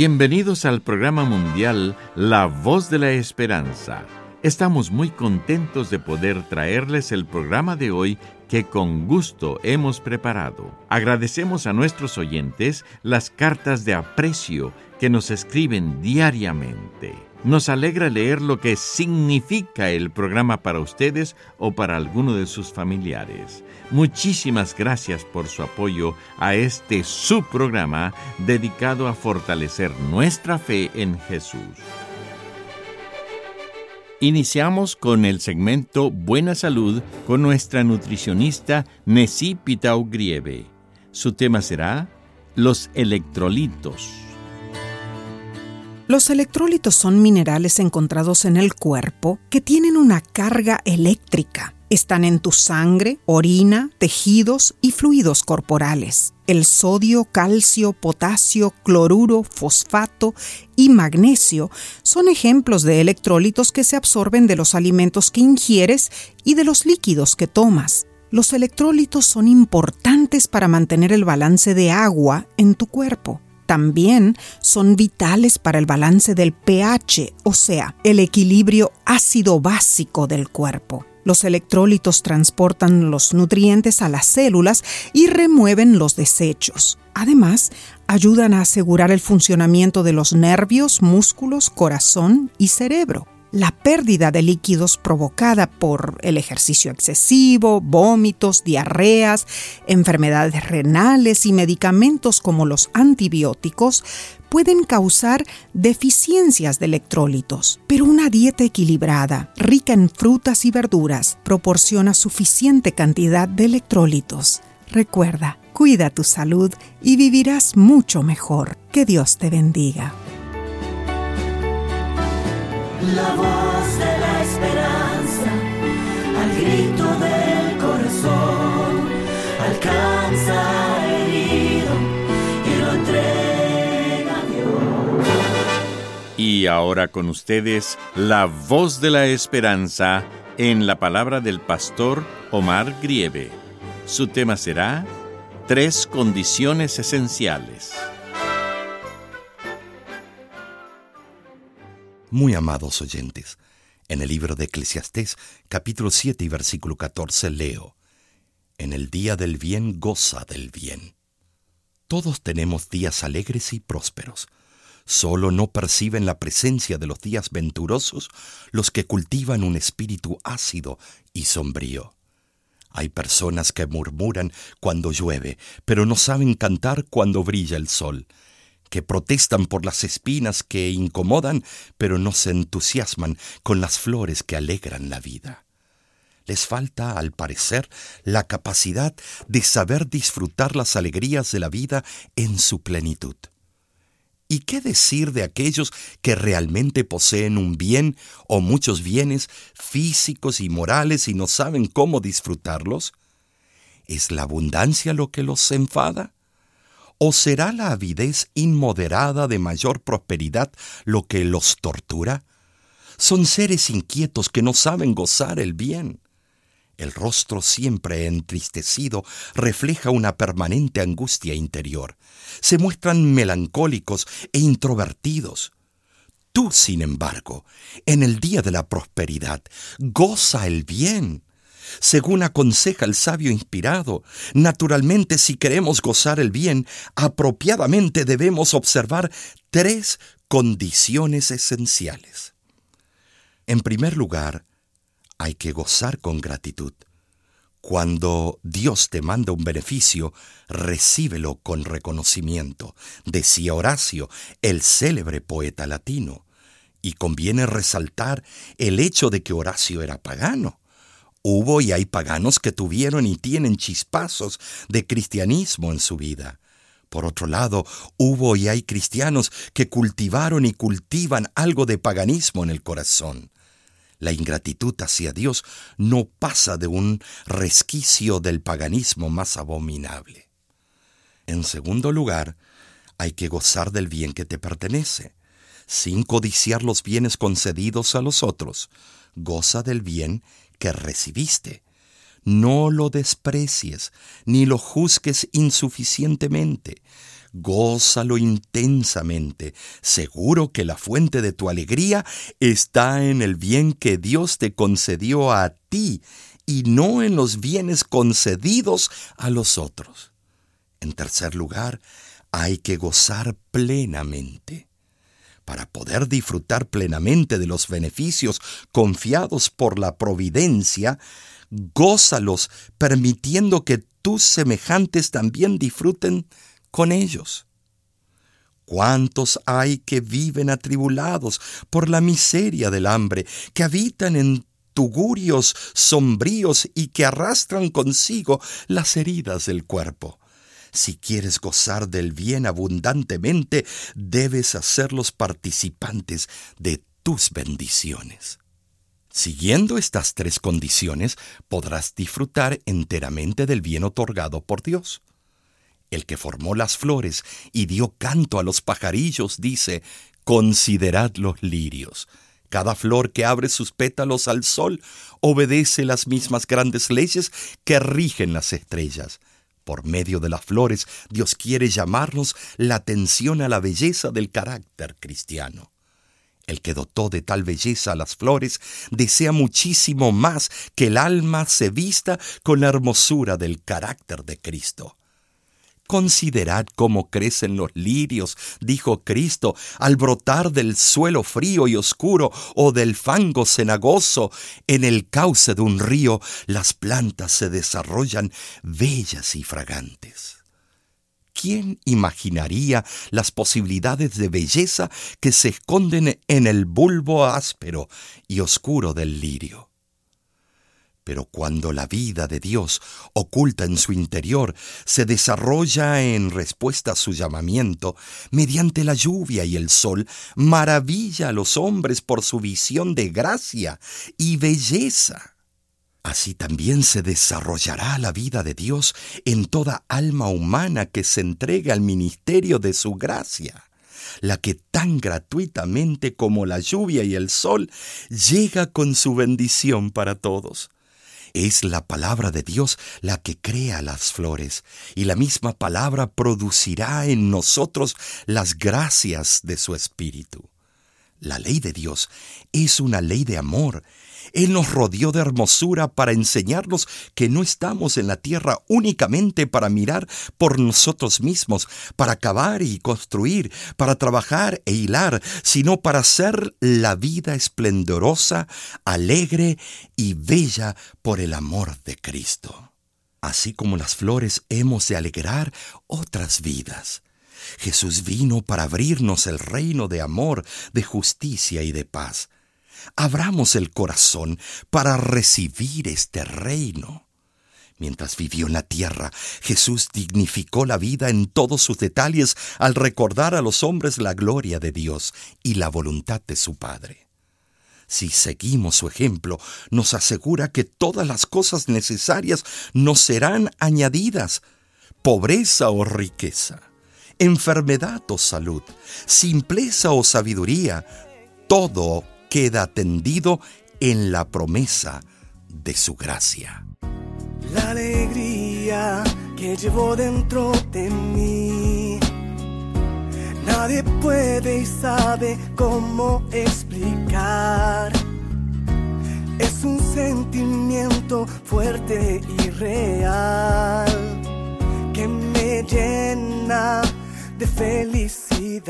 Bienvenidos al programa mundial La Voz de la Esperanza. Estamos muy contentos de poder traerles el programa de hoy que con gusto hemos preparado. Agradecemos a nuestros oyentes las cartas de aprecio que nos escriben diariamente. Nos alegra leer lo que significa el programa para ustedes o para alguno de sus familiares. Muchísimas gracias por su apoyo a este subprograma dedicado a fortalecer nuestra fe en Jesús. Iniciamos con el segmento Buena Salud con nuestra nutricionista Nessie Pitau Grieve. Su tema será Los electrolitos. Los electrolitos son minerales encontrados en el cuerpo que tienen una carga eléctrica. Están en tu sangre, orina, tejidos y fluidos corporales. El sodio, calcio, potasio, cloruro, fosfato y magnesio son ejemplos de electrolitos que se absorben de los alimentos que ingieres y de los líquidos que tomas. Los electrolitos son importantes para mantener el balance de agua en tu cuerpo también son vitales para el balance del pH, o sea, el equilibrio ácido básico del cuerpo. Los electrolitos transportan los nutrientes a las células y remueven los desechos. Además, ayudan a asegurar el funcionamiento de los nervios, músculos, corazón y cerebro la pérdida de líquidos provocada por el ejercicio excesivo, vómitos, diarreas, enfermedades renales y medicamentos como los antibióticos pueden causar deficiencias de electrólitos, pero una dieta equilibrada, rica en frutas y verduras, proporciona suficiente cantidad de electrólitos. Recuerda, cuida tu salud y vivirás mucho mejor. Que Dios te bendiga la voz de la esperanza, al grito del corazón, alcanza herido y lo entrega a Dios. Y ahora con ustedes, la voz de la esperanza en la palabra del pastor Omar Grieve. Su tema será Tres condiciones esenciales. Muy amados oyentes, en el libro de Eclesiastés, capítulo 7 y versículo 14, leo, En el día del bien goza del bien. Todos tenemos días alegres y prósperos. Solo no perciben la presencia de los días venturosos los que cultivan un espíritu ácido y sombrío. Hay personas que murmuran cuando llueve, pero no saben cantar cuando brilla el sol que protestan por las espinas que incomodan, pero no se entusiasman con las flores que alegran la vida. Les falta, al parecer, la capacidad de saber disfrutar las alegrías de la vida en su plenitud. ¿Y qué decir de aquellos que realmente poseen un bien o muchos bienes físicos y morales y no saben cómo disfrutarlos? ¿Es la abundancia lo que los enfada? ¿O será la avidez inmoderada de mayor prosperidad lo que los tortura? Son seres inquietos que no saben gozar el bien. El rostro siempre entristecido refleja una permanente angustia interior. Se muestran melancólicos e introvertidos. Tú, sin embargo, en el día de la prosperidad, goza el bien según aconseja el sabio inspirado. Naturalmente, si queremos gozar el bien, apropiadamente debemos observar tres condiciones esenciales. En primer lugar, hay que gozar con gratitud. Cuando Dios te manda un beneficio, recíbelo con reconocimiento, decía Horacio, el célebre poeta latino. Y conviene resaltar el hecho de que Horacio era pagano. Hubo y hay paganos que tuvieron y tienen chispazos de cristianismo en su vida. Por otro lado, hubo y hay cristianos que cultivaron y cultivan algo de paganismo en el corazón. La ingratitud hacia Dios no pasa de un resquicio del paganismo más abominable. En segundo lugar, hay que gozar del bien que te pertenece, sin codiciar los bienes concedidos a los otros. Goza del bien que recibiste no lo desprecies, ni lo juzgues insuficientemente. Gózalo intensamente, seguro que la fuente de tu alegría está en el bien que Dios te concedió a ti y no en los bienes concedidos a los otros. En tercer lugar, hay que gozar plenamente. Para poder disfrutar plenamente de los beneficios confiados por la providencia, gózalos, permitiendo que tus semejantes también disfruten con ellos. ¿Cuántos hay que viven atribulados por la miseria del hambre, que habitan en tugurios sombríos y que arrastran consigo las heridas del cuerpo? Si quieres gozar del bien abundantemente, debes hacerlos participantes de tus bendiciones. Siguiendo estas tres condiciones, podrás disfrutar enteramente del bien otorgado por Dios. El que formó las flores y dio canto a los pajarillos dice, Considerad los lirios. Cada flor que abre sus pétalos al sol obedece las mismas grandes leyes que rigen las estrellas. Por medio de las flores, Dios quiere llamarnos la atención a la belleza del carácter cristiano. El que dotó de tal belleza a las flores desea muchísimo más que el alma se vista con la hermosura del carácter de Cristo. Considerad cómo crecen los lirios, dijo Cristo, al brotar del suelo frío y oscuro o del fango cenagoso. En el cauce de un río las plantas se desarrollan bellas y fragantes. ¿Quién imaginaría las posibilidades de belleza que se esconden en el bulbo áspero y oscuro del lirio? Pero cuando la vida de Dios, oculta en su interior, se desarrolla en respuesta a su llamamiento, mediante la lluvia y el sol, maravilla a los hombres por su visión de gracia y belleza. Así también se desarrollará la vida de Dios en toda alma humana que se entregue al ministerio de su gracia, la que tan gratuitamente como la lluvia y el sol llega con su bendición para todos. Es la palabra de Dios la que crea las flores, y la misma palabra producirá en nosotros las gracias de su Espíritu. La ley de Dios es una ley de amor. Él nos rodeó de hermosura para enseñarnos que no estamos en la tierra únicamente para mirar por nosotros mismos, para cavar y construir, para trabajar e hilar, sino para hacer la vida esplendorosa, alegre y bella por el amor de Cristo. Así como las flores hemos de alegrar otras vidas. Jesús vino para abrirnos el reino de amor, de justicia y de paz. Abramos el corazón para recibir este reino. Mientras vivió en la tierra, Jesús dignificó la vida en todos sus detalles al recordar a los hombres la gloria de Dios y la voluntad de su Padre. Si seguimos su ejemplo, nos asegura que todas las cosas necesarias nos serán añadidas, pobreza o riqueza enfermedad o salud, simpleza o sabiduría, todo queda tendido en la promesa de su gracia. La alegría que llevo dentro de mí, nadie puede y sabe cómo explicar. Es un sentimiento fuerte y real que me llena de felicidad.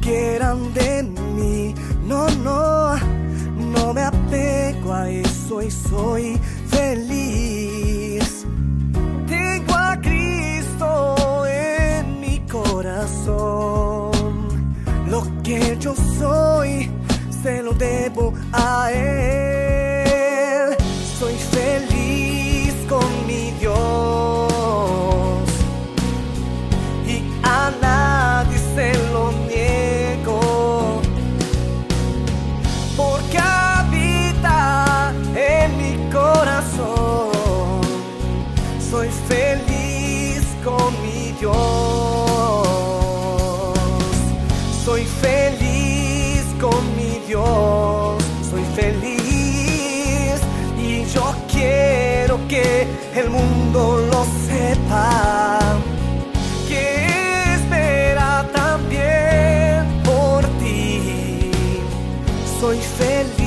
Quieran de mí. No, no, no me apego a eso y soy el mundo lo sepa. Que espera también por ti. Soy feliz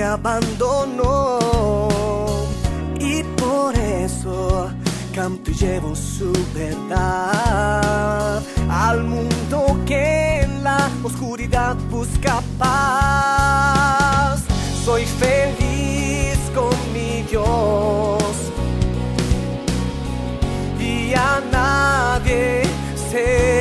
me abandonó. Y por eso canto y llevo su verdad al mundo que en la oscuridad busca paz. Soy feliz con mi Dios y a nadie se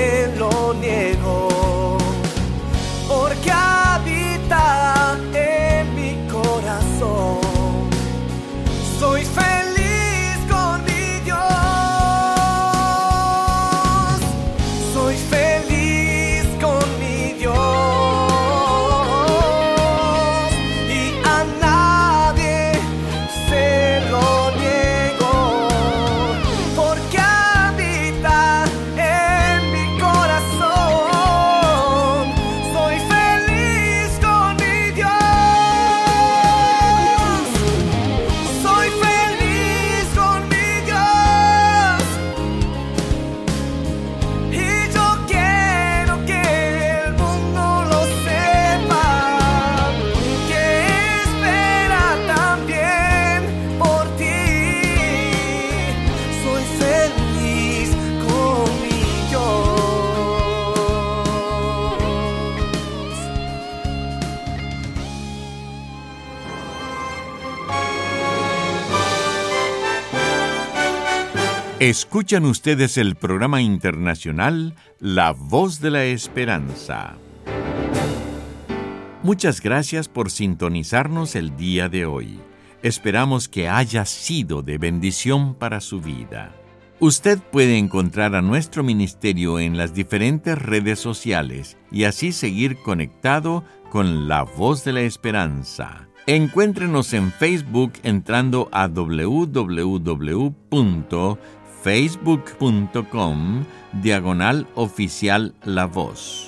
Escuchan ustedes el programa internacional La Voz de la Esperanza. Muchas gracias por sintonizarnos el día de hoy. Esperamos que haya sido de bendición para su vida. Usted puede encontrar a nuestro ministerio en las diferentes redes sociales y así seguir conectado con la voz de la esperanza. Encuéntrenos en Facebook entrando a www.facebook.com diagonal oficial La Voz.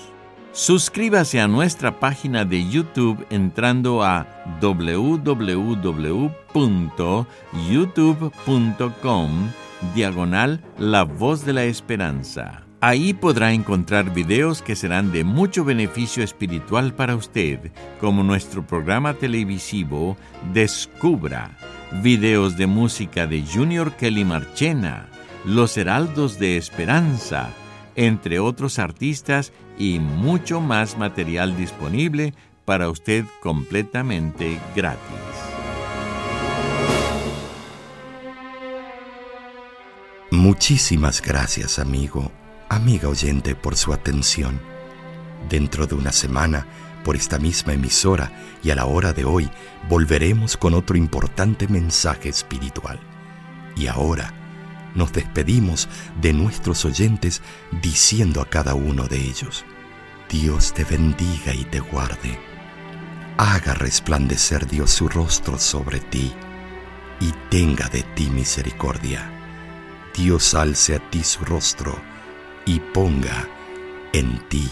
Suscríbase a nuestra página de YouTube entrando a www.youtube.com diagonal La Voz de la Esperanza. Ahí podrá encontrar videos que serán de mucho beneficio espiritual para usted, como nuestro programa televisivo Descubra, videos de música de Junior Kelly Marchena, Los Heraldos de Esperanza, entre otros artistas y mucho más material disponible para usted completamente gratis. Muchísimas gracias, amigo, amiga oyente, por su atención. Dentro de una semana, por esta misma emisora y a la hora de hoy, volveremos con otro importante mensaje espiritual. Y ahora, nos despedimos de nuestros oyentes diciendo a cada uno de ellos, Dios te bendiga y te guarde. Haga resplandecer Dios su rostro sobre ti y tenga de ti misericordia. Dios alce a ti su rostro y ponga en ti